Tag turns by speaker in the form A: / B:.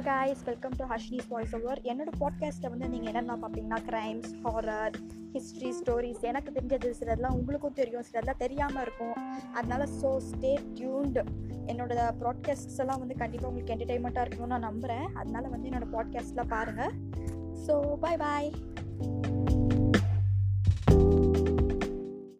A: guys. Welcome to Harshini's voice over என்னோட பாட்காஸ்ட்டில் வந்து நீங்கள் என்னென்ன பார்ப்பீங்கன்னா க்ரைம்ஸ் ஹாரர் ஹிஸ்ட்ரி ஸ்டோரிஸ் எனக்கு தெரிஞ்சது சிலதெல்லாம் உங்களுக்கும் தெரியும். சிலதெல்லாம் தெரியாமல் இருக்கும். அதனால ஸோ ஸ்டே டியூன்டு என்னோட ப்ராட்காஸ்ட்ஸ் எல்லாம் வந்து கண்டிப்பாக உங்களுக்கு என்டர்டைன்மெண்ட்டாக இருக்கணும்னு நான் நம்புகிறேன் அதனால வந்து என்னோடய பாட்காஸ்ட்லாம் பாருங்கள் ஸோ பாய் பாய்